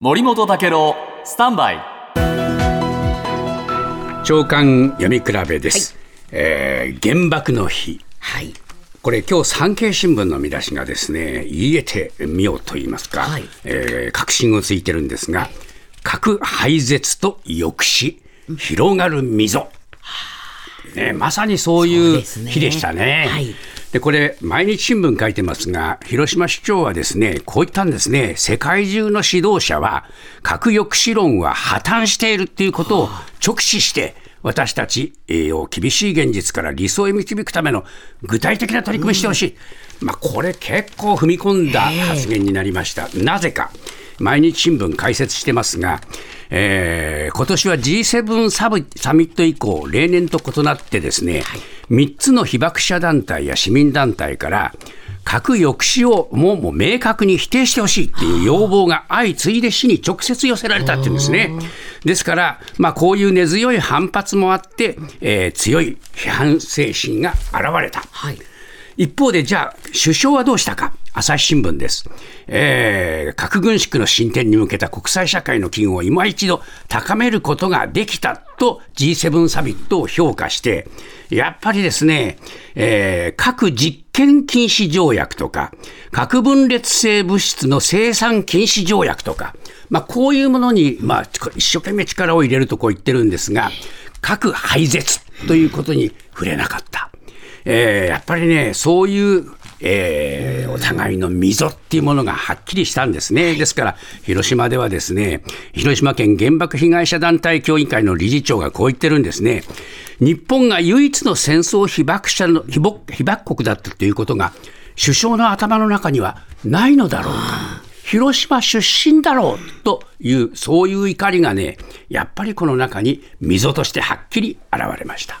森本武郎スタンバイ。長官読み比べです、えー原爆の日。はい。これ今日産経新聞の見出しがですね言えてみようと言いますか、はい。えー確信をついてるんですが核廃絶と抑止広がる溝、ね、まさにそういう日でしたね。はいでこれ毎日新聞書いてますが広島市長はですねこう言ったんですね。世界中の指導者は核抑止論は破綻しているっていうことを直視して私たちを厳しい現実から理想へ導くための具体的な取り組みしてほしい、まあ、これ結構踏み込んだ発言になりました、なぜか毎日新聞解説してますが、えー今年は G7 サブサミット以降、例年と異なってですね、3つの被爆者団体や市民団体から、核抑止をもうもう明確に否定してほしいっていう要望が相次いで市に直接寄せられたっていうんですね。ですから、まあ、こういう根強い反発もあって、えー強い批判精神が現れた。はい。一方で、じゃあ、首相はどうしたか。朝日新聞です。えー核軍縮の進展に向けた国際社会の機運を今一度高めることができたと G7 サミットを評価して、やっぱりですね、えー核実験禁止条約とか、核分裂性物質の生産禁止条約とか、まあ、こういうものに、まあ、一生懸命力を入れるとこう言ってるんですが、核廃絶ということに触れなかった。えーやっぱりね、そういう、えーお互いの溝っていうものがはっきりしたんですね。ですから、広島ではですね、広島県原爆被害者団体協議会の理事長がこう言ってるんですね。日本が唯一の戦争被爆者の被爆被爆国だったということが、首相の頭の中にはないのだろうか。広島出身だろうという、そういう怒りがね、やっぱりこの中に溝としてはっきり現れました。